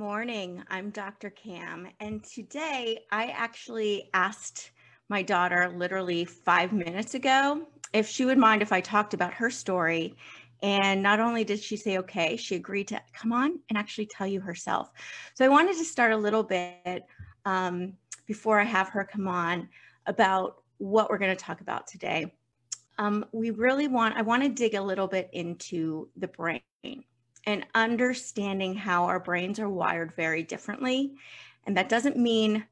Morning, I'm Dr. Cam, and today I actually asked my daughter literally five minutes ago if she would mind if I talked about her story. And not only did she say okay, she agreed to come on and actually tell you herself. So I wanted to start a little bit um, before I have her come on about what we're going to talk about today. Um, we really want, I want to dig a little bit into the brain and understanding how our brains are wired very differently. And that doesn't mean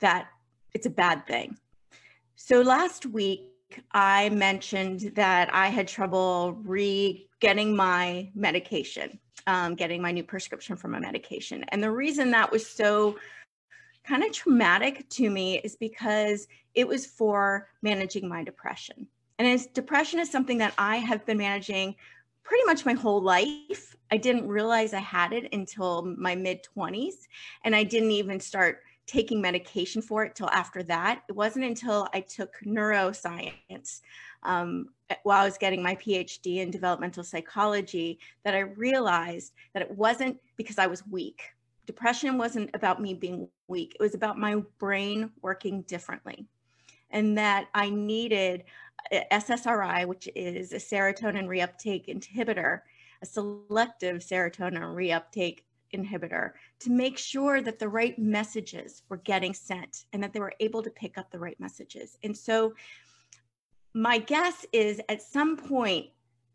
that it's a bad thing. So last week, I mentioned that I had trouble re getting my medication, um, getting my new prescription for my medication. And the reason that was so kind of traumatic to me is because it was for managing my depression. And as depression is something that I have been managing pretty much my whole life. I didn't realize I had it until my mid 20s. And I didn't even start taking medication for it till after that. It wasn't until I took neuroscience um, while I was getting my PhD in developmental psychology that I realized that it wasn't because I was weak. Depression wasn't about me being weak, it was about my brain working differently. And that I needed SSRI, which is a serotonin reuptake inhibitor, a selective serotonin reuptake inhibitor, to make sure that the right messages were getting sent and that they were able to pick up the right messages. And so, my guess is at some point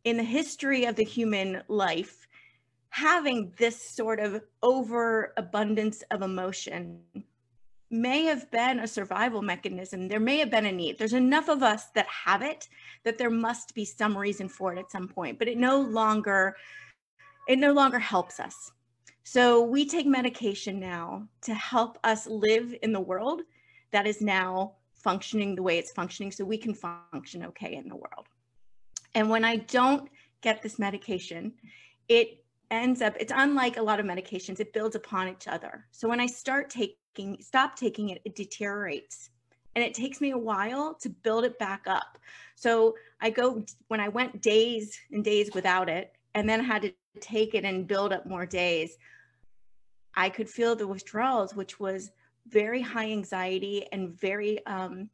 in the history of the human life, having this sort of overabundance of emotion may have been a survival mechanism. There may have been a need. There's enough of us that have it that there must be some reason for it at some point, but it no longer it no longer helps us. So we take medication now to help us live in the world that is now functioning the way it's functioning so we can function okay in the world. And when I don't get this medication, it ends up it's unlike a lot of medications it builds upon each other. So when i start taking stop taking it it deteriorates. And it takes me a while to build it back up. So i go when i went days and days without it and then had to take it and build up more days i could feel the withdrawals which was very high anxiety and very um,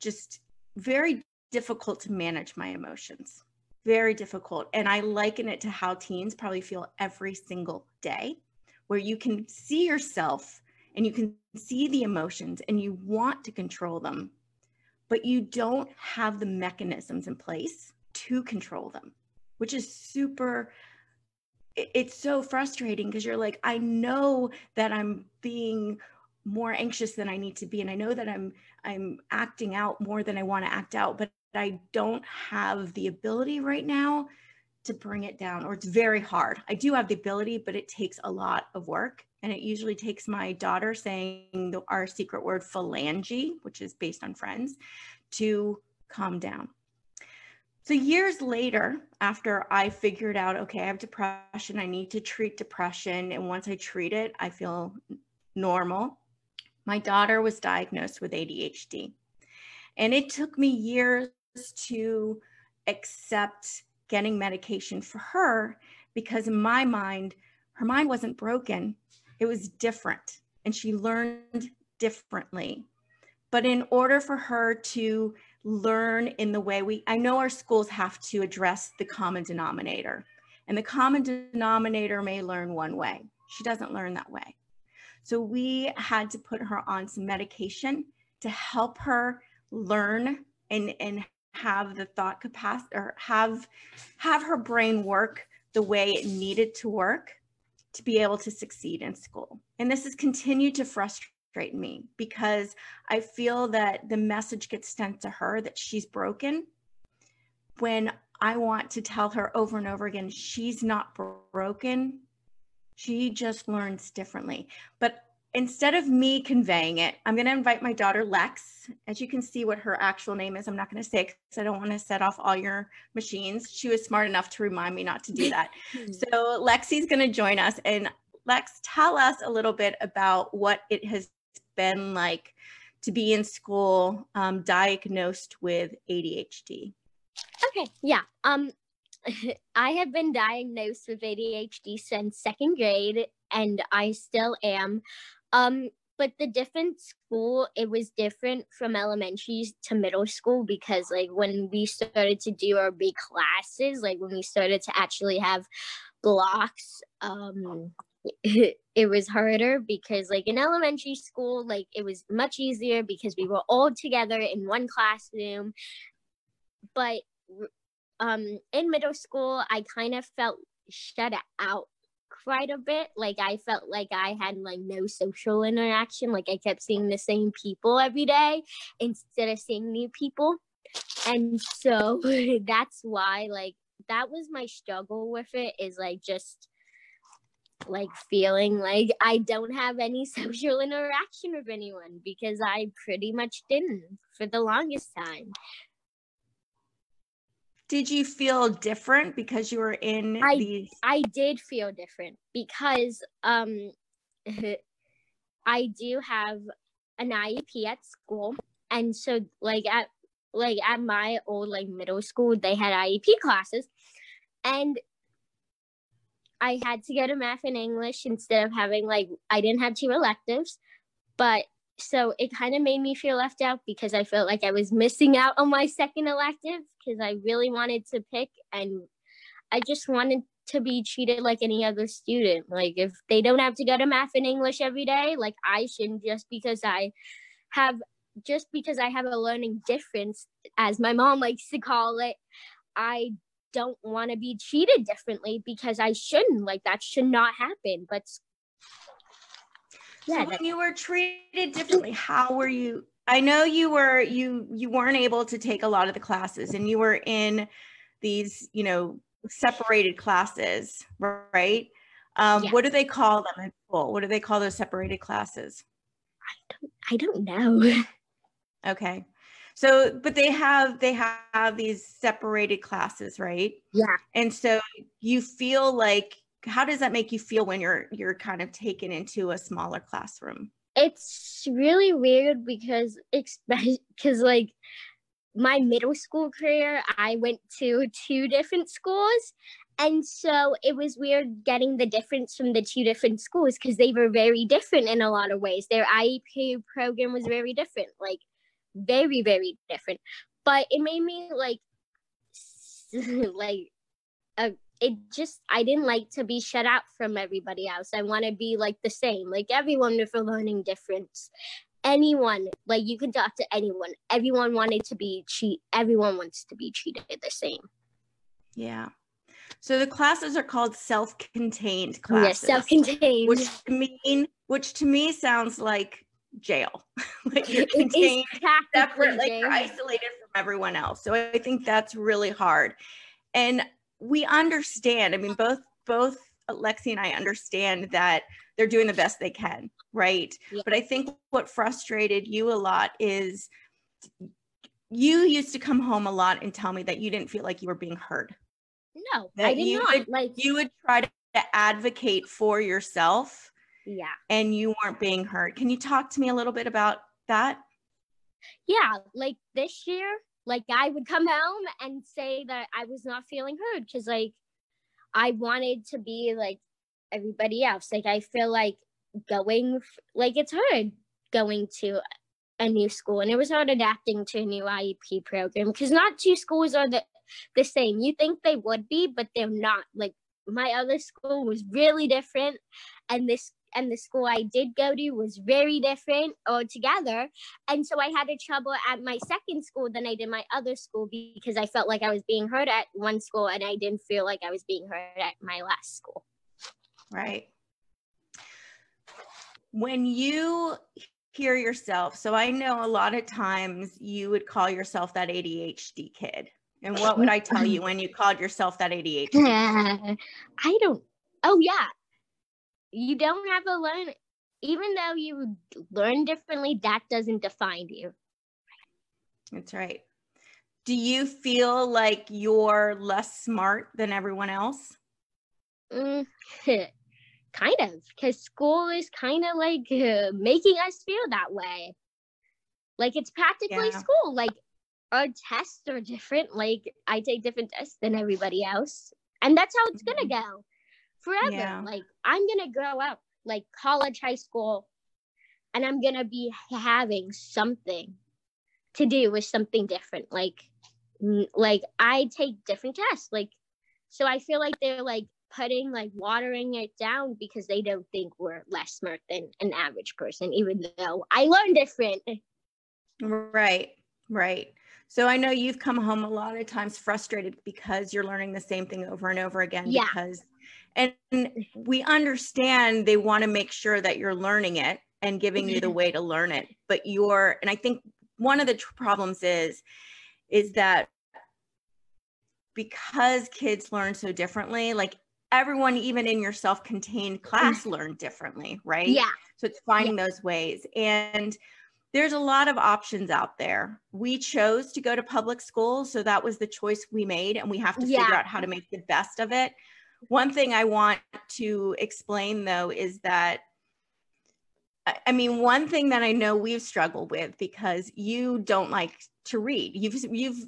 just very difficult to manage my emotions very difficult and i liken it to how teens probably feel every single day where you can see yourself and you can see the emotions and you want to control them, but you don't have the mechanisms in place to control them, which is super it's so frustrating because you're like I know that I'm being more anxious than I need to be and I know that I'm I'm acting out more than I want to act out but I don't have the ability right now to bring it down or it's very hard. I do have the ability but it takes a lot of work and it usually takes my daughter saying the, our secret word phalange, which is based on friends, to calm down. So years later, after I figured out, okay, I have depression, I need to treat depression, and once I treat it, I feel normal. My daughter was diagnosed with ADHD. And it took me years to accept getting medication for her because in my mind, her mind wasn't broken it was different and she learned differently. But in order for her to learn in the way we, I know our schools have to address the common denominator, and the common denominator may learn one way. She doesn't learn that way. So we had to put her on some medication to help her learn and, and have the thought capacity or have have her brain work the way it needed to work to be able to succeed in school. And this has continued to frustrate me because I feel that the message gets sent to her that she's broken when I want to tell her over and over again, she's not broken. She just learns differently. But instead of me conveying it, I'm going to invite my daughter Lex. As you can see, what her actual name is, I'm not going to say because I don't want to set off all your machines. She was smart enough to remind me not to do that. so Lexi's going to join us. And Lex, tell us a little bit about what it has been like to be in school um, diagnosed with ADHD. Okay, yeah. Um, I have been diagnosed with ADHD since second grade, and I still am. Um, but the different school, it was different from elementary to middle school because, like, when we started to do our big classes, like when we started to actually have blocks, um, it was harder because like in elementary school like it was much easier because we were all together in one classroom. But um in middle school i kind of felt shut out quite a bit like i felt like i had like no social interaction like i kept seeing the same people every day instead of seeing new people and so that's why like that was my struggle with it is like just like feeling like I don't have any social interaction with anyone because I pretty much didn't for the longest time. Did you feel different because you were in I, these? I did feel different because um I do have an IEP at school. And so like at like at my old like middle school they had IEP classes. And I had to go to math and English instead of having like I didn't have two electives, but so it kind of made me feel left out because I felt like I was missing out on my second elective because I really wanted to pick and I just wanted to be treated like any other student. Like if they don't have to go to math and English every day, like I shouldn't just because I have just because I have a learning difference, as my mom likes to call it, I don't want to be treated differently because I shouldn't. Like that should not happen. But yeah, so when you were treated differently, how were you? I know you were you you weren't able to take a lot of the classes, and you were in these you know separated classes, right? Um, yeah. What do they call them in school? What do they call those separated classes? I don't. I don't know. Okay. So, but they have they have these separated classes, right? Yeah. And so you feel like how does that make you feel when you're you're kind of taken into a smaller classroom? It's really weird because because like my middle school career, I went to two different schools. And so it was weird getting the difference from the two different schools because they were very different in a lot of ways. Their IEP program was very different. Like very very different but it made me like like uh, it just i didn't like to be shut out from everybody else i want to be like the same like everyone with a learning difference anyone like you could talk to anyone everyone wanted to be treat everyone wants to be treated the same yeah so the classes are called self-contained classes. Yes, self-contained. Which to mean which to me sounds like jail. like you're contained separate, like you're isolated from everyone else. So I think that's really hard. And we understand, I mean, both both Lexi and I understand that they're doing the best they can, right? Yeah. But I think what frustrated you a lot is you used to come home a lot and tell me that you didn't feel like you were being heard. No, that I did you not. Would, like you would try to advocate for yourself yeah. And you weren't being heard. Can you talk to me a little bit about that? Yeah, like this year, like I would come home and say that I was not feeling heard because like I wanted to be like everybody else. Like I feel like going like it's hard going to a new school and it was hard adapting to a new IEP program because not two schools are the the same. You think they would be, but they're not. Like my other school was really different and this and the school I did go to was very different altogether. And so I had a trouble at my second school than I did my other school because I felt like I was being heard at one school and I didn't feel like I was being heard at my last school. Right. When you hear yourself, so I know a lot of times you would call yourself that ADHD kid. And what would I tell you when you called yourself that ADHD? I don't. Oh yeah, you don't have to learn even though you learn differently, that doesn't define you. That's right. Do you feel like you're less smart than everyone else? Mm, kind of, because school is kind of like uh, making us feel that way. Like it's practically yeah. school. Like our tests are different. Like I take different tests than everybody else. And that's how it's gonna mm-hmm. go forever. Yeah. Like I'm gonna grow up like college, high school, and I'm gonna be having something to do with something different. Like like I take different tests. Like so I feel like they're like putting like watering it down because they don't think we're less smart than an average person, even though I learn different. Right, right. So I know you've come home a lot of times frustrated because you're learning the same thing over and over again yeah. because and we understand they want to make sure that you're learning it and giving you the way to learn it but you're and i think one of the problems is is that because kids learn so differently like everyone even in your self-contained class mm. learn differently right yeah so it's finding yeah. those ways and there's a lot of options out there. We chose to go to public school, so that was the choice we made, and we have to yeah. figure out how to make the best of it. One thing I want to explain though is that I mean, one thing that I know we've struggled with because you don't like to read. You've you've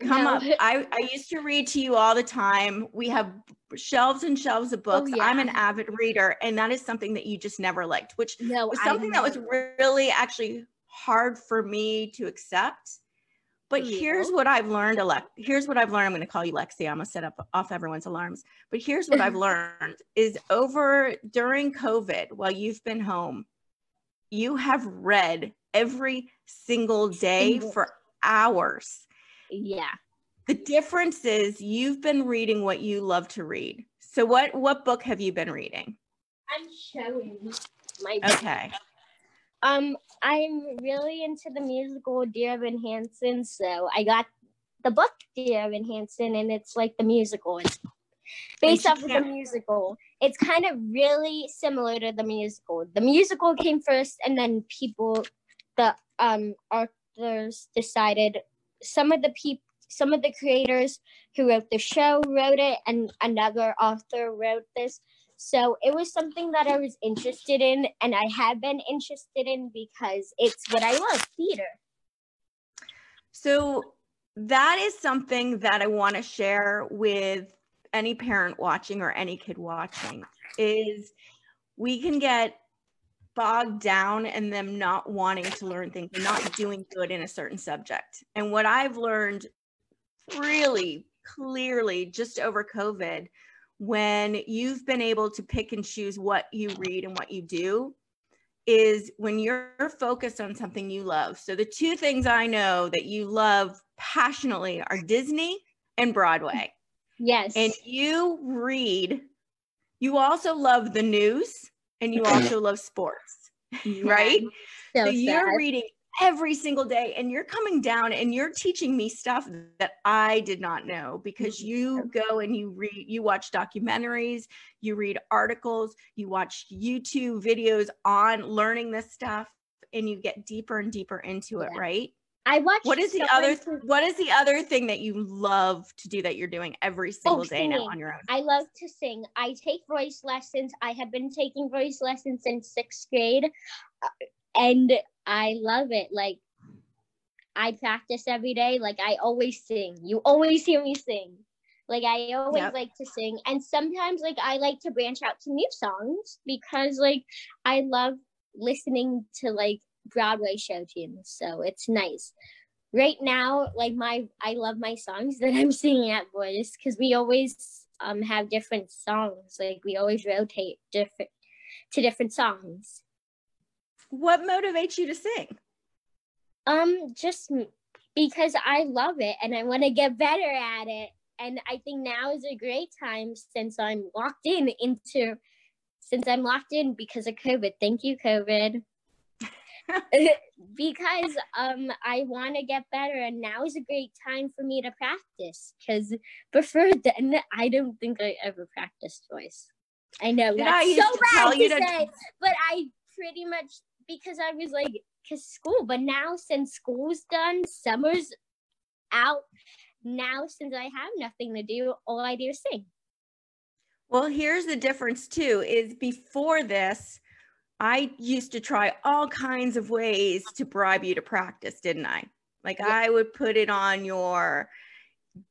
come no. up. I, I used to read to you all the time. We have shelves and shelves of books. Oh, yeah. I'm an avid reader, and that is something that you just never liked, which no, was something that was really actually hard for me to accept. But here's what I've learned, Alexa. Here's what I've learned. I'm going to call you Lexi. I'm going to set up off everyone's alarms. But here's what I've learned is over during COVID, while you've been home, you have read every single day for hours yeah. The difference is you've been reading what you love to read. So what what book have you been reading? I'm showing my book. Okay. Um, I'm really into the musical Dear Evan Hansen, so I got the book Dear Evan Hansen, and it's like the musical. It's based off of the musical. It's kind of really similar to the musical. The musical came first, and then people, the um authors decided some of the people some of the creators who wrote the show wrote it and another author wrote this so it was something that i was interested in and i have been interested in because it's what i love theater so that is something that i want to share with any parent watching or any kid watching is we can get bogged down and them not wanting to learn things and not doing good in a certain subject. And what I've learned really clearly just over COVID, when you've been able to pick and choose what you read and what you do, is when you're focused on something you love. So the two things I know that you love passionately are Disney and Broadway. Yes. And you read, you also love the news and you also love sports, right? So, so you're reading every single day and you're coming down and you're teaching me stuff that I did not know because mm-hmm. you go and you read you watch documentaries, you read articles, you watch YouTube videos on learning this stuff and you get deeper and deeper into it, right? I watch. What is the other? Th- what is the other thing that you love to do that you're doing every oh, single oh, day now on your own? I love to sing. I take voice lessons. I have been taking voice lessons since sixth grade, uh, and I love it. Like I practice every day. Like I always sing. You always hear me sing. Like I always yep. like to sing, and sometimes like I like to branch out to new songs because like I love listening to like Broadway show tunes, so it's nice. Right now, like my I love my songs that I'm singing at voice because we always um have different songs. Like we always rotate different to different songs. What motivates you to sing? Um, just because I love it and I want to get better at it. And I think now is a great time since I'm locked in into since I'm locked in because of COVID. Thank you, COVID. because um I want to get better and now is a great time for me to practice because before then I don't think I ever practiced voice. I know Did that's I so bad tell to you to- say, but I pretty much because I was like, cause school. But now since school's done, summer's out. Now since I have nothing to do, all I do is sing. Well, here's the difference too is before this, I used to try all kinds of ways to bribe you to practice, didn't I? Like Yeah. I would put it on your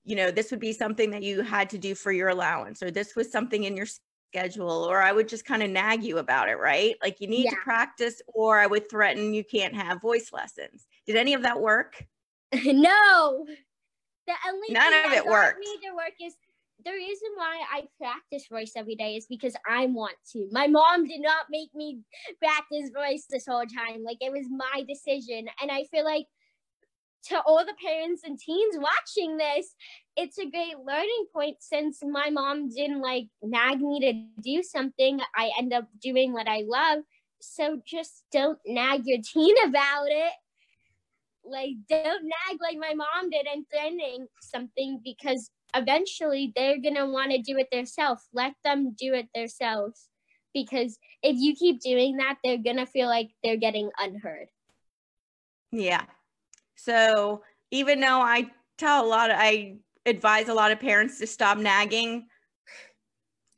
you know, this would be something that you had to do for your allowance or this was something in your schedule or I would just kind of nag you about it, right? Like you need to practice or I would threaten you can't have voice lessons. Did any of that work? no, the only None thing of it worked. Me to work is the reason why I practice voice every day is because I want to. My mom did not make me practice voice this whole time. Like it was my decision, and I feel like to all the parents and teens watching this, it's a great learning point since my mom didn't like nag me to do something. I end up doing what I love. So just don't nag your teen about it. Like don't nag like my mom did and threatening something because eventually they're gonna want to do it themselves. Let them do it themselves. Because if you keep doing that, they're gonna feel like they're getting unheard. Yeah. So even though I tell a lot of, I advise a lot of parents to stop nagging,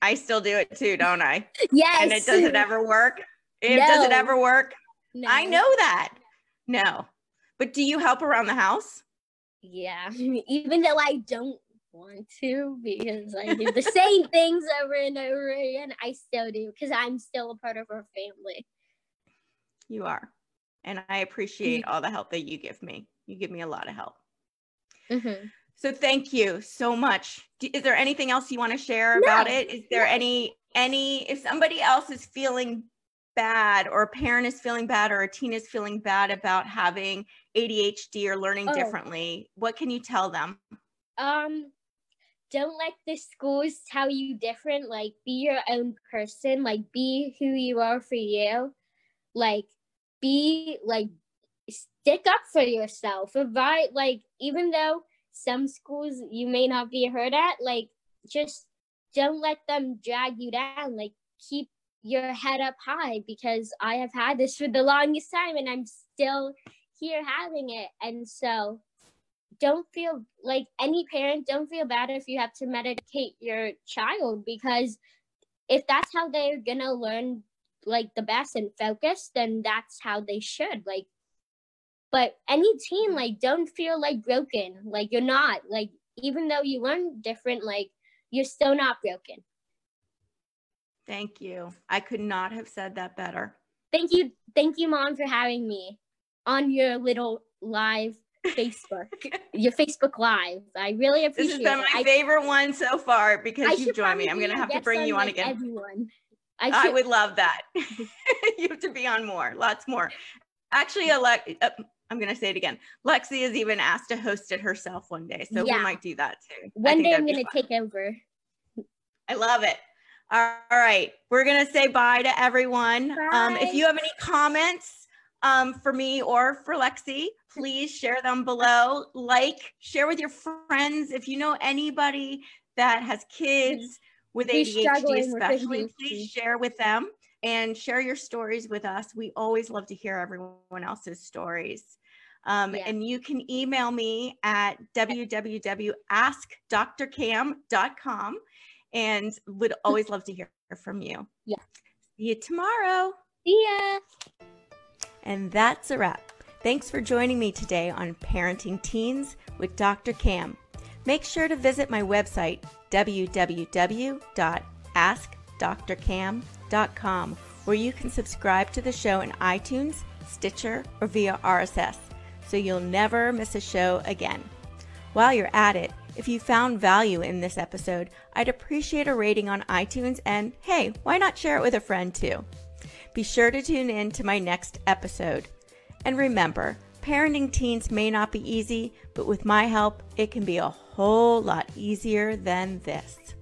I still do it too, don't I? Yes. And it doesn't ever work. It doesn't ever work? No. I know that. No. But do you help around the house? Yeah. Even though I don't want to because I do the same things over and over again, I still do because I'm still a part of our family. You are. And I appreciate all the help that you give me. You give me a lot of help. Mhm. So thank you so much. Is there anything else you want to share about No, it? Is there any any if somebody else is feeling bad or a parent is feeling bad or a teen is feeling bad about having ADHD or learning Oh. differently, what can you tell them? Um, don't let the schools tell you different. Like, be your own person. Like, be who you are for you. Like, be like, stick up for yourself. Right? Like, even though some schools you may not be heard at, like, just don't let them drag you down. Like, keep your head up high because I have had this for the longest time and I'm still here having it. And so, don't feel like any parent don't feel bad if you have to medicate your child because if that's how they're gonna learn like the best and focused, then that's how they should like but any team, mm-hmm. like don't feel like broken like you're not like even though you learn different like you're still not broken Thank you. I could not have said that better. thank you thank you mom for having me on your little live facebook your facebook live i really This appreciate has been it my I- favorite one so far I because you should joined me. I'm going to have to bring you on like again. Everyone. I, I would love that. you have to be on more, lots more. Actually, Alexa, uh, I'm going to say it again. Lexi has even asked to host it herself one day, so Yeah. we might do that too. One day I'm gonna take over. I love it. All right, we're going to say bye to everyone. Um, if you have any comments um, for me or for Lexi, please share them below. Like, share with your friends. If you know anybody that has kids with Who's ADHD, with especially, ADHD. please share with them and share your stories with us. We always love to hear everyone else's stories. Um, Yeah. And you can email me at www.askdrcam.com and would always love to hear from you. Yeah. See you tomorrow. See ya. And that's a wrap. Thanks for joining me today on Parenting Teens with Dr. Cam. Make sure to visit my website, www.askdrcam.com, where you can subscribe to the show in iTunes, Stitcher, or via RSS, so you'll never miss a show again. While you're at it, if you found value in this episode, I'd appreciate a rating on iTunes and hey, why not share it with a friend too? Be sure to tune in to my next episode. And remember, parenting teens may not be easy, but with my help, it can be a whole lot easier than this.